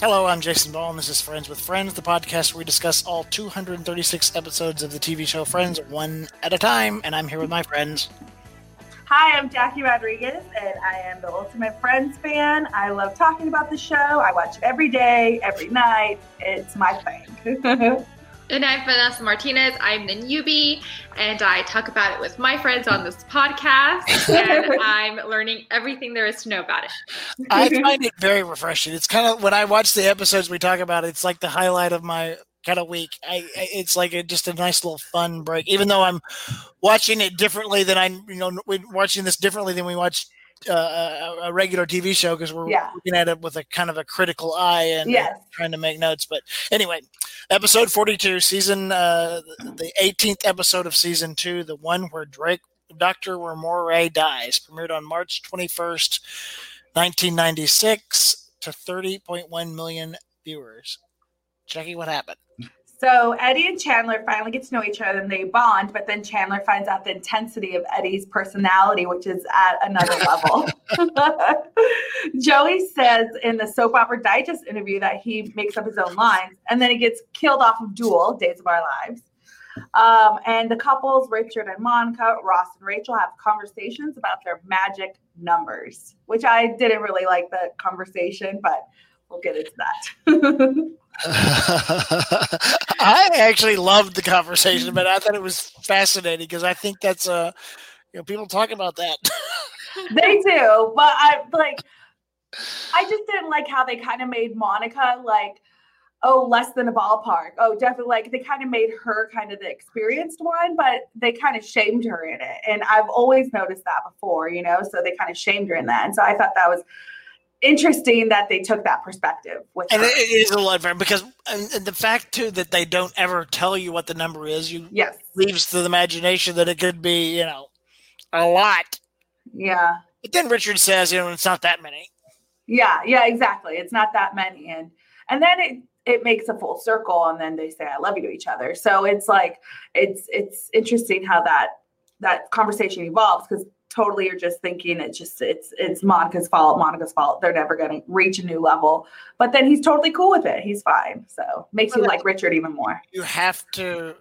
Hello, I'm Jason Ball, and this is Friends with Friends, the podcast where we discuss all 236 episodes of the TV show Friends one at a time. And I'm here with my friends. Hi, I'm Jackie Rodriguez, and I am the ultimate Friends fan. I love talking about the show. I watch it every day, every night. It's my thing. And I'm Vanessa Martinez. I'm the newbie, and I talk about it with my friends on this podcast. And I'm learning everything there is to know about it. I find it very refreshing. It's kind of when I watch the episodes we talk about, it's like the highlight of my kind of week. I, it's like a, just a nice little fun break. Even though I'm watching it differently than I, you know, we're watching this differently than we watch uh, a, a regular TV show because we're Yeah. looking at it with a kind of a critical eye and uh, Yes. trying to make notes. But anyway, episode 42, season uh, the 18th episode of season two, the one where Drake, Doctor Ramoray dies, premiered on March 21st, 1996, to 30.1 million viewers. Jackie, what happened? So Eddie and Chandler finally get to know each other and they bond, but then Chandler finds out the intensity of Eddie's personality, which is at another level. Joey says in the Soap Opera Digest interview that he makes up his own lines, and then he gets killed off of Duel, Days of Our Lives. Um, and the couples, Richard and Monica, Ross and Rachel, have conversations about their magic numbers, which I didn't really like the conversation, but we'll get into that. I actually loved the conversation, but I thought it was fascinating because I think that's uh, you know, people talk about that. they do, but I like. I just didn't like how they kind of made Monica like, oh, less than a ballpark. Oh, definitely like they kind of made her kind of the experienced one, but they kind of shamed her in it. And I've always noticed that before, you know. So they kind of shamed her in that, and so I thought that was interesting that they took that perspective with and her. it, is a lot different because the fact too that they don't ever tell you what the number is, you yes, leaves to the imagination that it could be, you know, a lot. yeah. But then Richard says, you know, it's not that many. Yeah, yeah, exactly. It's not that many, and and then it it makes a full circle, and then they say "I love you" to each other. So it's like it's it's interesting how that that conversation evolves because totally you're just thinking it's just it's it's Monica's fault, Monica's fault. They're never going to reach a new level, but then he's totally cool with it. He's fine. So makes you like Richard even more. You have to.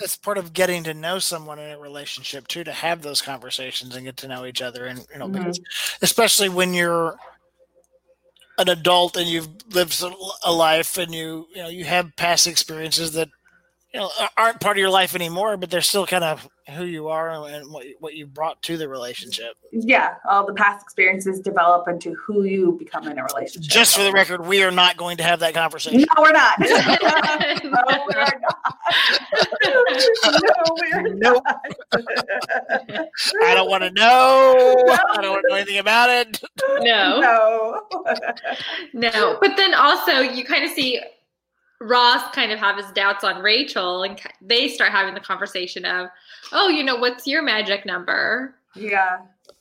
It's part of getting to know someone in a relationship too, to have those conversations and get to know each other, and you know, Mhm. because especially when you're an adult and you've lived a life and you you know you have past experiences that you know aren't part of your life anymore, but they're still kind of who you are and what what you brought to the relationship. Yeah, all the past experiences develop into who you become in a relationship. Just for the record, we are not going to have that conversation. No, we're not. no, we are not. no, we are Nope. not. I don't want to know. I don't want to know anything about it. No. No. No, but then also you kind of see Ross kind of have his doubts on Rachel, and they start having the conversation of, "Oh, you know, what's your magic number?" Yeah.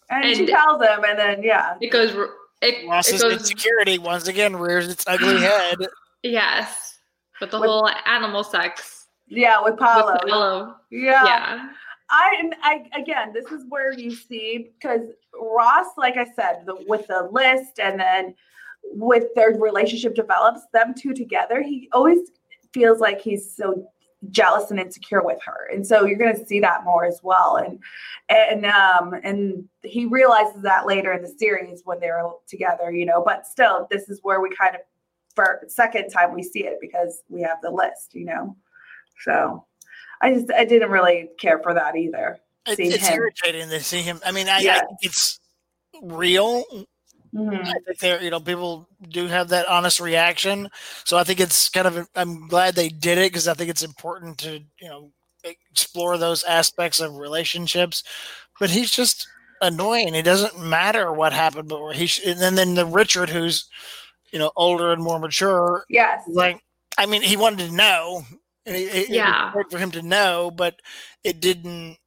And, she tells him, and then, yeah. It goes, r- it, it Ross's goes, insecurity once again rears its ugly head. yes, with the With- whole animal sex. Yeah, with with Paolo. Paolo. Yeah. Yeah, I, and I, again, this is where you see, because Ross, like I said, the, with the list and then with their relationship develops, them two together, he always feels like he's so jealous and insecure with her and so you're going to see that more as well and and um and he realizes that later in the series when they're together you know but still this is where we kind of for second time we see it because we have the list you know so i just i didn't really care for that either It- it's him. irritating to see him. I mean, I, I Yeah. think it's real. Mhm. I think there, you know, people do have that honest reaction. So I think it's kind of. I'm glad they did it because I think it's important to you know explore those aspects of relationships. But he's just annoying. It doesn't matter what happened, but he sh- and then then the Richard who's you know older and more mature yes like i mean he wanted to know and it, it, Yeah. it for him to know but it didn't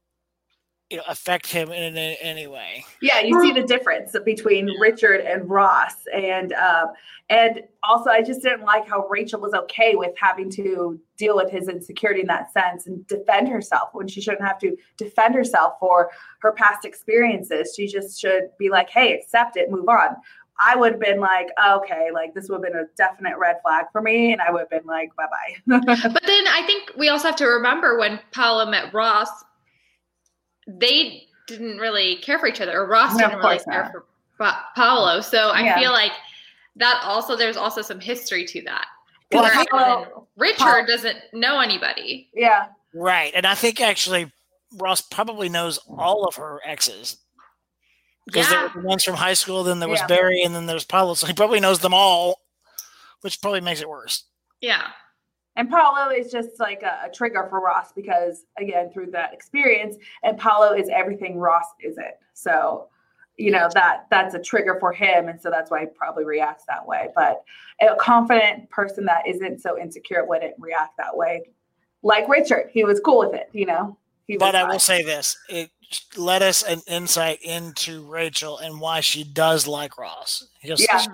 you know affect him in any, any way Yeah, you see the difference between Richard and Ross, and um, and also I just didn't like how Rachel was okay with having to deal with his insecurity in that sense and defend herself when she shouldn't have to defend herself for her past experiences. She just should be like, "Hey, accept it, move on." I would have been like, okay, like this would have been a definite red flag for me, and I would have been like, bye bye. but then I think we also have to remember when Paolo met Ross, they didn't really care for each other, or Ross No, didn't really care not. for Pa- Paolo. So I Yeah. feel like that also there's also some history to that. Well, I Whereas think- Paolo- Richard Paolo- doesn't know anybody. yeah, Right. And I think actually Ross probably knows all of her exes. Because there were the ones from high school, then there was Yeah. Barry, and then there's Paolo. So he probably knows them all, which probably makes it worse. Yeah. And Paolo is just like a, a trigger for Ross because again, through that experience, and Paolo is everything Ross isn't. So, you know that that's a trigger for him, and so that's why he probably reacts that way. But a confident person that isn't so insecure wouldn't react that way. Like Richard, he was cool with it. You know, he But I will say this it led us an insight into Rachel and why she does like Ross. Because Yeah.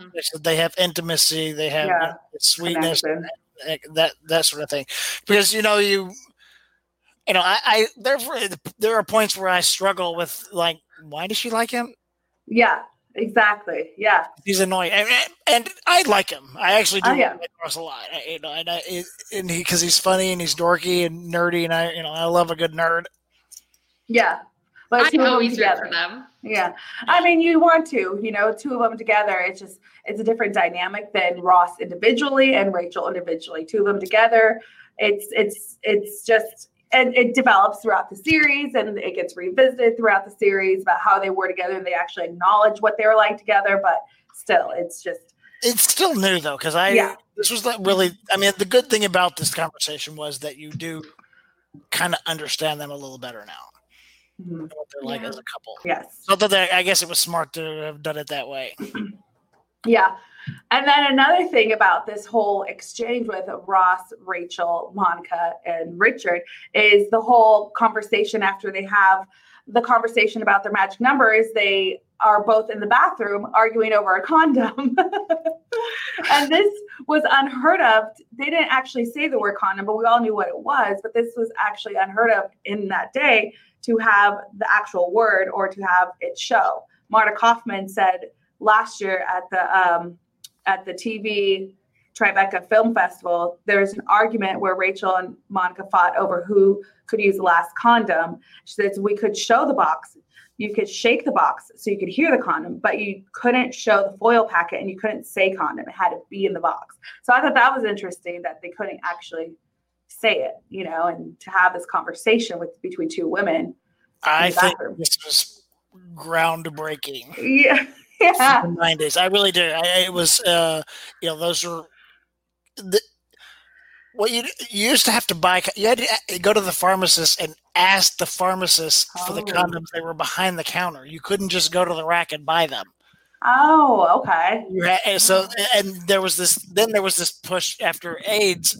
they have intimacy, they have Yeah. sweetness, Connection. That that sort of thing. Because you know you, you know I, I there there are points where I struggle with like why does she like him? Yeah, exactly. Yeah. He's annoying, and, and I like him. I actually do Oh, yeah. like Ross a lot. I, you know, and, I, and he because he's funny and he's dorky and nerdy, and I you know I love a good nerd. Yeah. But I two of always root together. for them. Yeah. I mean, you want to, you know, two of them together. It's just, it's a different dynamic than Ross individually and Rachel individually. Two of them together, it's, it's, it's just, and it develops throughout the series and it gets revisited throughout the series about how they were together and they actually acknowledge what they were like together. But still, it's just, It's still new though, because I Yeah. this was not really. I mean, the good thing about this conversation was that you do kind of understand them a little better now. Mhm, What they're like Yeah. as a couple. yes. Not that I guess it was smart to have done it that way. Yeah. And then another thing about this whole exchange with Ross, Rachel, Monica, and Richard is the whole conversation after they have the conversation about their magic numbers. They are both in the bathroom arguing over a condom. and this was unheard of. They didn't actually say the word condom, but we all knew what it was. But this was actually unheard of in that day to have the actual word or to have it show. Marta Kaufman said last year at the um, at the TV Tribeca Film Festival, there's an argument where Rachel and Monica fought over who could use the last condom. She says we could show the box, you could shake the box so you could hear the condom, but you couldn't show the foil packet and you couldn't say condom. It had to be in the box. So I thought that was interesting that they couldn't actually say it, you know, and to have this conversation with between two women. I think bathroom. this was groundbreaking. Yeah. Yeah. in the 90s. I really do. I, it was, uh, you know, those were the, well, you, you used to have to buy, you had to go to the pharmacist and ask the pharmacist for the Oh. condoms. They were behind the counter. You couldn't just go to the rack and buy them. Oh, okay. Had, and so, and there was this, then there was this push after AIDS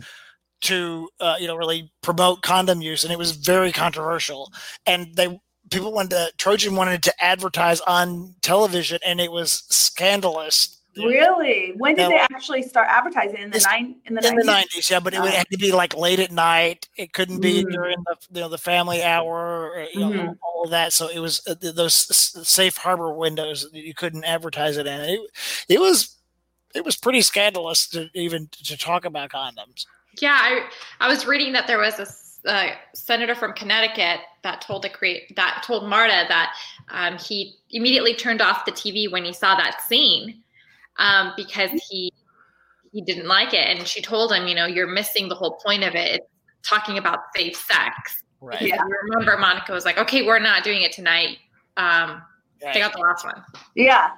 to, uh, you know, really promote condom use. And it was very controversial. And they, people wanted to, Trojan wanted to advertise on television and it was scandalous. Really? When did No. they actually start advertising in the nine in the in the 90s? yeah, but it would have to be like late at night. It couldn't be Mm. during the you know the family hour, or, you know, Mhm. all of that. So it was uh, those safe harbor windows that you couldn't advertise it in. It, it was it was pretty scandalous to even to talk about condoms. Yeah, I I was reading that there was a uh, senator from Connecticut that told the create that told Marta that um, he immediately turned off the TV when he saw that scene um, because he he didn't like it, and she told him, you know, you're missing the whole point of it. It's talking about safe sex. Right. Because Yeah. you remember, Monica was like, "Okay, we're not doing it tonight." Um, right. They got the last one. Yeah.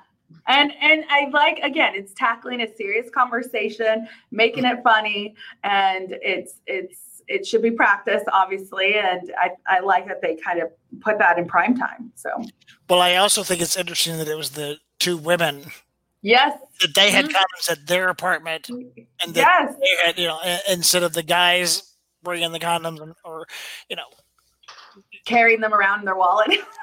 And and I like again, it's tackling a serious conversation, making it funny, and it's it's it should be practiced, obviously. And I, I like that they kind of put that in prime time. So Well, I also think it's interesting that it was the two women yes, that they had Mhm. condoms at their apartment, and that yes, they had you know instead of the guys bringing the condoms, or you know, carrying them around in their wallet.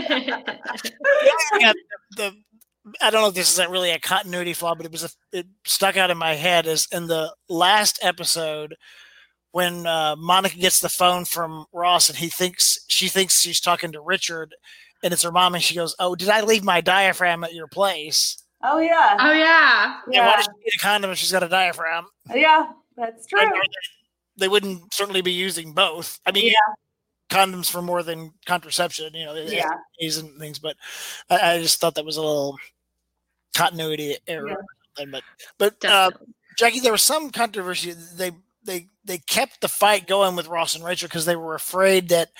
Yeah. got the I don't know if this is a really a continuity flaw, but it was a, it stuck out in my head as in the last episode when uh, Monica gets the phone from Ross and he thinks she thinks she's talking to Richard, and it's her mom, and she goes, "Oh, did I leave my diaphragm at your place?" Oh yeah. Oh yeah. Yeah. Why Yeah. does she need a condom if she's got a diaphragm? Yeah, that's true. And They wouldn't certainly be using both. I mean, Yeah. Condoms for more than contraception, you know, Yeah. And things. But I, I just thought that was a little continuity error. Yeah. But but uh, Jackie, there was some controversy. They they they kept the fight going with Ross and Rachel because they were afraid that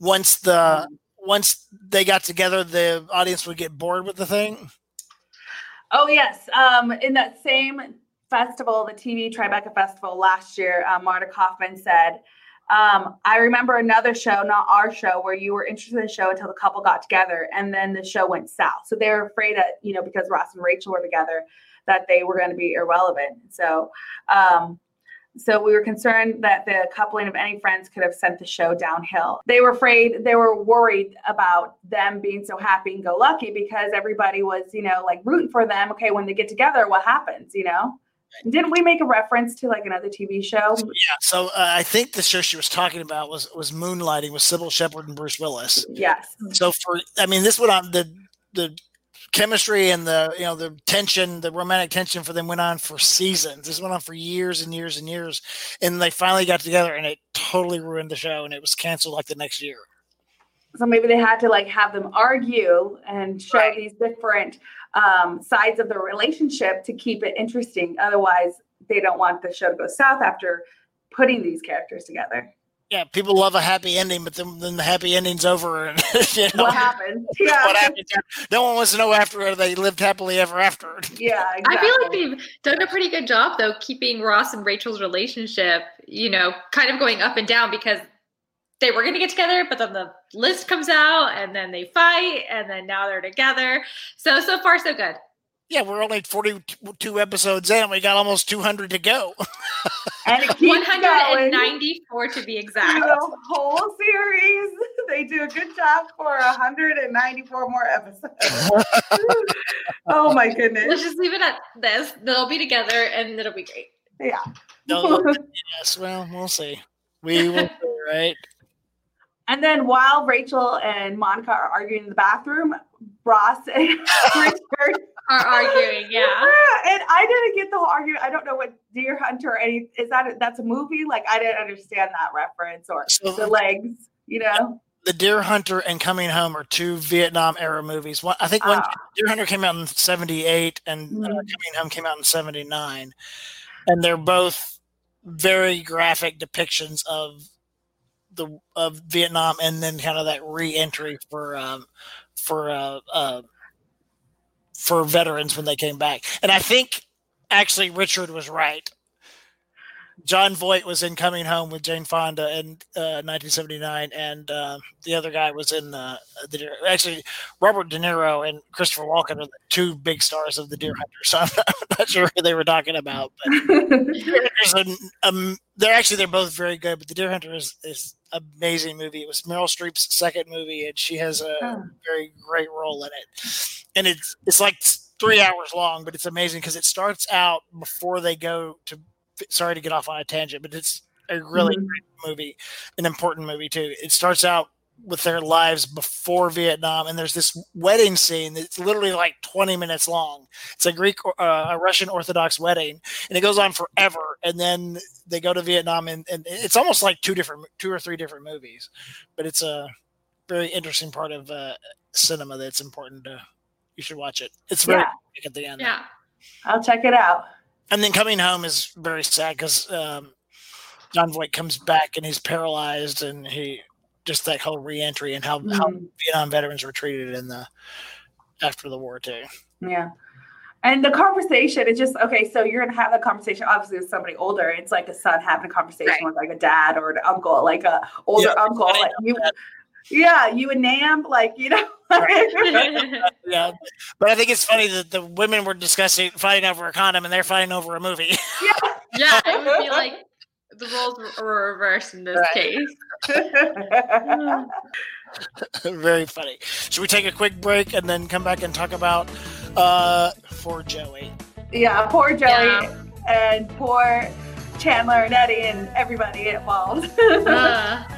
once the once they got together, the audience would get bored with the thing. Oh yes, um, in that same festival, the TV Tribeca Festival last year, uh, Marta Kaufman said, um, "I remember another show, not our show, where you were interested in the show until the couple got together, and then the show went south. So they were afraid that you know because Ross and Rachel were together, that they were going to be irrelevant. So." Um, so we were concerned that the coupling of any friends could have sent the show downhill. They were afraid, they were worried about them being so happy and go lucky because everybody was, you know, like rooting for them. Okay, when they get together, what happens, you know? Didn't we make a reference to like another TV show? Yeah. So uh, I think the show she was talking about was was Moonlighting with Cybill Shepherd and Bruce Willis. Yes. So for I mean, this went on the the chemistry and the you know the tension, the romantic tension for them went on for seasons. This went on for years and years and years, and they finally got together, and it totally ruined the show, and it was canceled like the next year. So maybe they had to like have them argue and show Right. these different um, sides of the relationship to keep it interesting. Otherwise, they don't want the show to go south after putting these characters together. Yeah, people love a happy ending, but then, then the happy ending's over, and you know What happened? Yeah. what happens. No one wants to know after they lived happily ever after. Yeah. I feel like they've done a pretty good job though, keeping Ross and Rachel's relationship, you know, kind of going up and down because they were going to get together, but then the list comes out and then they fight and then now they're together. So, so far, so good. Yeah, we're only forty-two episodes in, and we got almost two hundred to go. and it keeps going. 194 to be exact. the whole series. They do a good job for 194 more episodes. oh my goodness. Let's just leave it at this. They'll be together and it'll be great. Yeah. Yes, well, we'll see. We will see, right? And then while Rachel and Monica are arguing in the bathroom, Ross and Richard Are arguing, yeah. And I didn't get the whole argument. I don't know what Deer Hunter or any is that that's a movie? Like I didn't understand that reference or So the legs, you know. the Deer Hunter and Coming Home are two Vietnam era movies. One, I think one Ah. Deer Hunter came out in '78, and uh, Mhm. Coming Home came out in '79, and they're both very graphic depictions of the of Vietnam, and then kind of that re-entry for um, for uh, uh, for veterans when they came back. And I think actually Richard was right. Jon Voight was in Coming Home with Jane Fonda in uh, 1979, and uh, the other guy was in uh, the Deer- actually Robert De Niro and Christopher Walken are the two big stars of the Deer Hunter. So I'm not, I'm not sure who they were talking about, but um, they're actually they're both very good. But the Deer Hunter is is an amazing movie. It was Meryl Streep's second movie, and she has a Oh. very great role in it. And it's it's like three hours long, but it's amazing because it starts out before they go to. Sorry to get off on a tangent, but it's a really Mhm. great movie, an important movie too. It starts out with their lives before Vietnam, and there's this wedding scene that's literally like 20 minutes long. It's a Greek, uh, a Russian Orthodox wedding, and it goes on forever. And then they go to Vietnam, and, and it's almost like two different, two or three different movies. But it's a very interesting part of uh, cinema that's important to. You should watch it. It's very Yeah. at the end. Yeah. I'll check it out. And then coming home is very sad because um, Jon Voight comes back and he's paralyzed, and he just that whole reentry and how, how Mhm. Vietnam veterans were treated in the after the war too. Yeah. And the conversation is just okay. So you're gonna have the conversation, obviously, with somebody older. It's like a son having a conversation Right. with like a dad or an uncle, like a older Yeah, uncle. Like you, that. Yeah, you and Nam, like you know. Yeah, but I think it's funny that the women were discussing fighting over a condom and they're fighting over a movie. yeah, yeah, it would be like the roles were reversed in this Right. case. very funny. Should we take a quick break and then come back and talk about uh for Joey? yeah, poor Joey Yeah. and poor Chandler and Eddie and everybody involved. Uh, this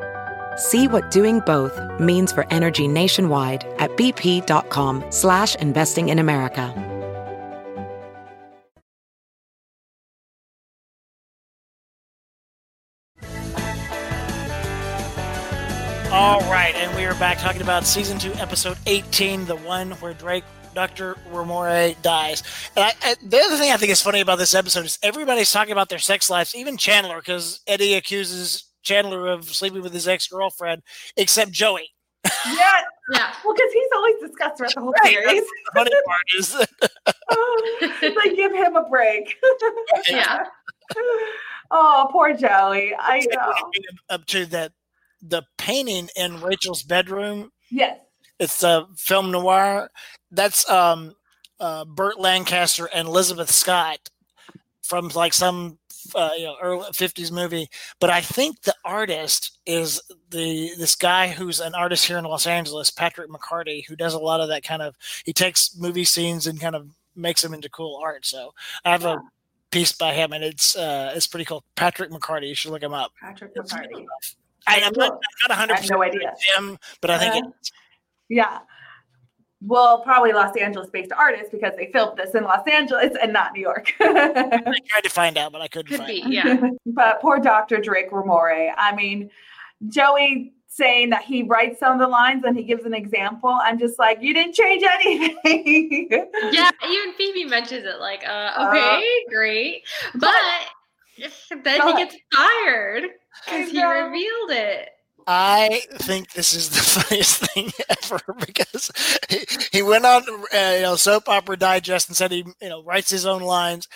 See what doing both means for energy nationwide at bp.com slash investing in America. All right, and we are back talking about season two, episode 18, the one where Drake, Dr. Ramoray dies. And I, I, the other thing I think is funny about this episode is everybody's talking about their sex lives, even Chandler, because Eddie accuses Chandler of sleeping with his ex girlfriend, except Joey. Yeah, Yeah. well, because he's always discussed throughout the whole Right, series. The funny part is that like, give him a break. Yeah. oh, poor Joey. I know. up to that the painting in Rachel's bedroom. Yes. It's a film noir. That's um, uh, Burt Lancaster and Elizabeth Scott from like some uh, you know early fifties movie. But I think the artist is the this guy who's an artist here in Los Angeles, Patrick McCarty, who does a lot of that kind of. He takes movie scenes and kind of makes them into cool art. So I have a piece by him, and it's uh, it's pretty cool. Patrick McCarty, you should look him up. Patrick McCarty. I, I'm not, I'm not 100 I have no idea. him, but I think Uh, it's Yeah. Well, probably Los Angeles based artists because they filmed this in Los Angeles and not New York. I tried to find out, but I couldn't Could find be. it. Yeah. but poor Dr. Drake Ramoray. I mean, Joey saying that he writes some of the lines and he gives an example. I'm just like, you didn't change anything. Yeah. Even Phoebe mentions it like, uh, Uh, okay, great. But then Go he gets fired because he revealed it. I think this is the funniest thing ever because he, he went on uh, you know soap opera digest and said he you know writes his own lines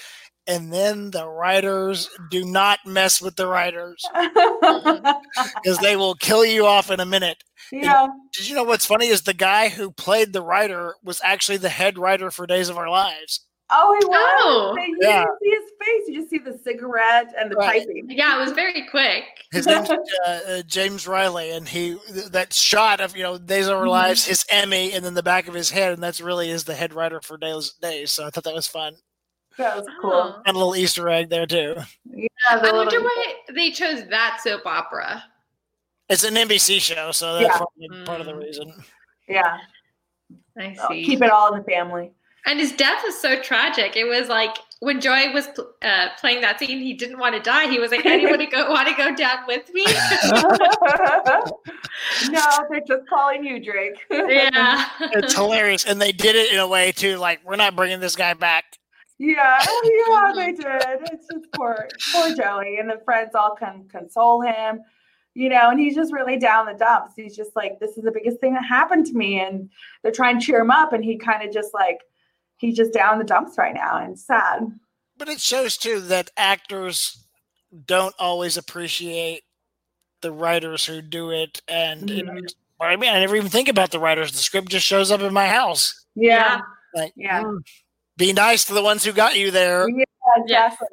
and then the writers do not mess with the writers because they will kill you off in a minute. yeah. Did you know what's funny is the guy who played the writer was actually the head writer for Days of Our Lives. Oh, he was. Oh. you Yeah. didn't see his face. You just see the cigarette and the Right. typing. Yeah, it was very quick. His name's uh, uh, James Reilly, and he that shot of you know Days of Our Mhm. Lives, his Emmy, and then the back of his head, and that's really is the head writer for Days. Days. So I thought that was fun. That was cool. Oh. Fun little Easter egg there too. Yeah, I little- wonder why they chose that soap opera. It's an NBC show, so that's Yeah. probably part of the Mm. reason. Yeah. I Oh, see. keep it all in the family. And his death was so tragic. It was like when Joey was uh, playing that scene, he didn't want to die. He was like, "Anyone to go want to go down with me?" no, they're just calling you, Drake. yeah, It's hilarious, and they did it in a way too. Like we're not bringing this guy back. Yeah, yeah, they did. It's just poor, poor Joey, and the friends all can console him, you know, and he's just really down the dumps. He's just like, "This is the biggest thing that happened to me," and they're trying to cheer him up, and he kind of just like, he's just down the dumps right now and sad. But it shows too that actors don't always appreciate the writers who do it, and you know, Mhm. I mean, I never even think about the writers. The script just shows up in my house. Yeah, Like, Yeah. mm, be nice to the ones who got you there. yeah, exactly.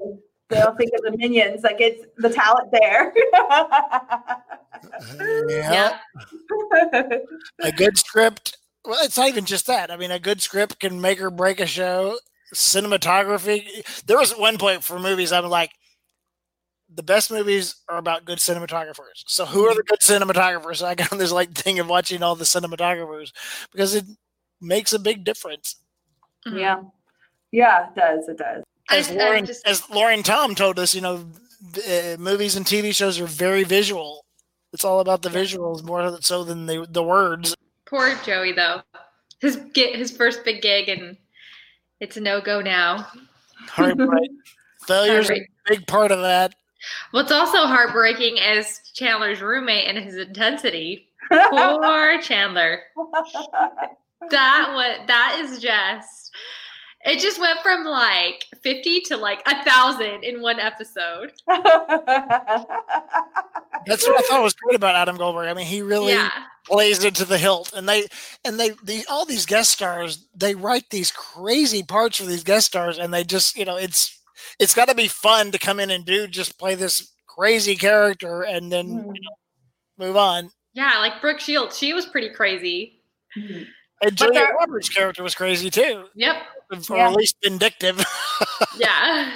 They'll think of the minions, like it's the talent there. Yeah. a good script. Well, it's not even just that. I mean, a good script can make or break a show. Cinematography. There was one point for movies, I'm like, the best movies are about good cinematographers. So who are the good cinematographers? So I got on this like thing of watching all the cinematographers because it makes a big difference. Mhm. yeah, yeah, it does. It does. As I- I Lauren, just- as Lauren Tom told us, you know, uh, movies and TV shows are very visual. It's all about the visuals more so than the the words. Poor Joey though. His get his first big gig and it's a no go now. Heartbreak. Failure's a big part of that. What's also heartbreaking is Chandler's roommate and his intensity. Poor Chandler. That what that is just it just went from like 50 to like a thousand in one episode. That's what I thought was great about Adam Goldberg. I mean, he really Yeah. plays into the hilt, and they and they the all these guest stars. They write these crazy parts for these guest stars, and they just you know it's it's got to be fun to come in and do just play this crazy character and then Mhm. you know, move on. Yeah, like Brooke Shields, she was pretty crazy. Mhm. And Julia Roberts' character was crazy too, Yep. Or Yeah. at least vindictive. Yeah.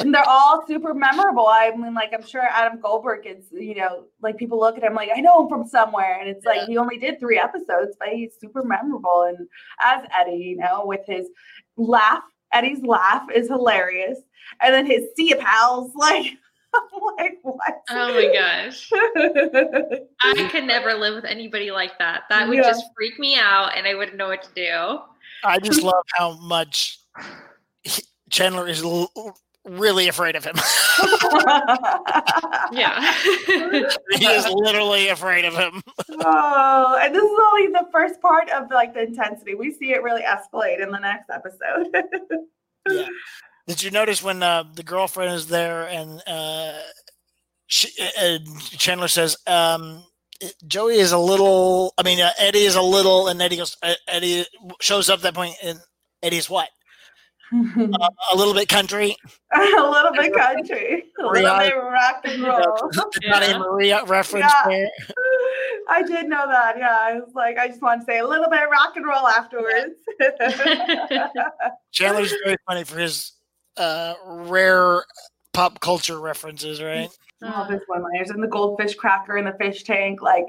and they're all super memorable. I mean, like I'm sure Adam Goldberg is, you know, like people look at him like I know him from somewhere, and it's like Yeah. he only did three episodes, but he's super memorable. And as Eddie, you know, with his laugh, Eddie's laugh is hilarious, and then his sea of pals, like I'm like what? Oh my gosh. I could never live with anybody like that. That would Yeah. just freak me out and I wouldn't know what to do. I just love how much he- Chandler is l- really afraid of him. Yeah. he is literally afraid of him. oh, and this is only the first part of like the intensity. We see it really escalate in the next episode. Yeah. Did you notice when uh, the girlfriend is there and uh, she, uh, Chandler says, um, Joey is a little, I mean, uh, Eddie is a little, and Eddie goes, uh, Eddie shows up at that point, and Eddie's what? Uh, a little bit country. a little bit country, a little bit rock and roll. Not a Maria reference Yeah. there. I did know that. Yeah, I was like, I just want to say a little bit rock and roll afterwards. Chandler's very funny for his uh, rare pop culture references, right? All uh. his one-liners and the goldfish cracker in the fish tank, like,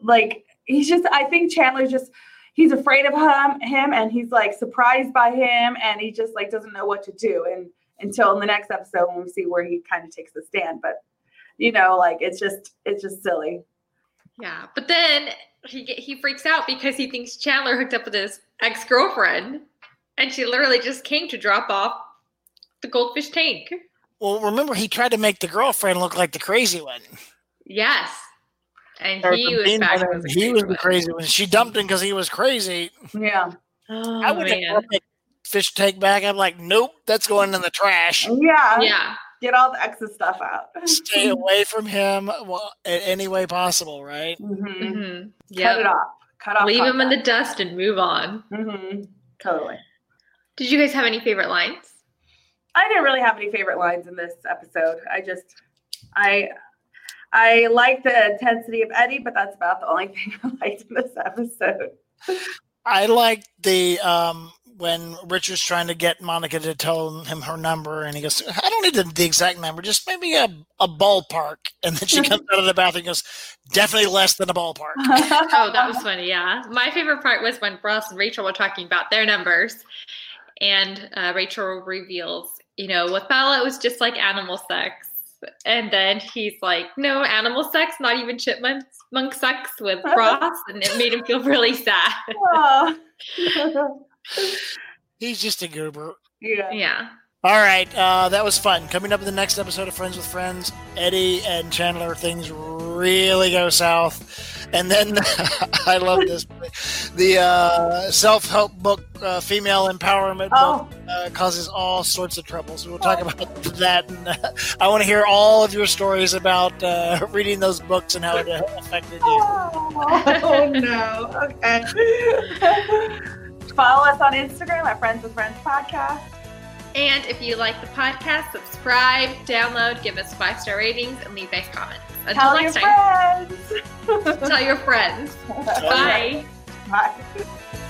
like he's just. I think Chandler's just. He's afraid of him, him, and he's like surprised by him, and he just like doesn't know what to do. And until in the next episode when we see where he kind of takes the stand, but you know, like it's just, it's just silly. Yeah, but then he he freaks out because he thinks Chandler hooked up with his ex girlfriend, and she literally just came to drop off the goldfish tank. Well, remember he tried to make the girlfriend look like the crazy one. Yes, and Or he was mean back. the he was the crazy one. She dumped him because he was crazy. Yeah, Oh, I would have fish take back. I'm like, nope, that's going in the trash. yeah, Yeah, Get all the extra stuff out. Stay away from him well, in any way possible, right? Mhm. hmm Cut it off. Cut off. Leave him in the dust and move on. hmm Totally. Did you guys have any favorite lines? I didn't really have any favorite lines in this episode. I just, I, I like the intensity of Eddie, but that's about the only thing I liked in this episode. I like the um, when Richard's trying to get Monica to tell him her number, and he goes, "I don't need the, the exact number, just maybe a, a ballpark." And then she comes out of the bathroom and goes, "Definitely less than a ballpark." Oh, that was funny. Yeah. My favorite part was when Ross and Rachel were talking about their numbers, and uh, Rachel reveals, you know, with Bella, it was just like animal sex. And then he's like, no, animal sex, not even chipmunk monk sex with Ross. And it made him feel really sad. Oh. He's just a goober. yeah. Yeah. All right, uh, that was fun. Coming up in the next episode of Friends with Friends, Eddie and Chandler, things really go south. And then I love this the uh, self help book, uh, female empowerment Oh, book, uh, causes all sorts of troubles. We'll talk about that. And uh, I want to hear all of your stories about uh, reading those books and how it affected you. oh no. Okay. Follow us on Instagram at Friends with Friends Podcast. And if you like the podcast, subscribe, download, give us five star ratings, and leave nice comments. Until Tell your next time, friends. tell your friends. Bye. Bye.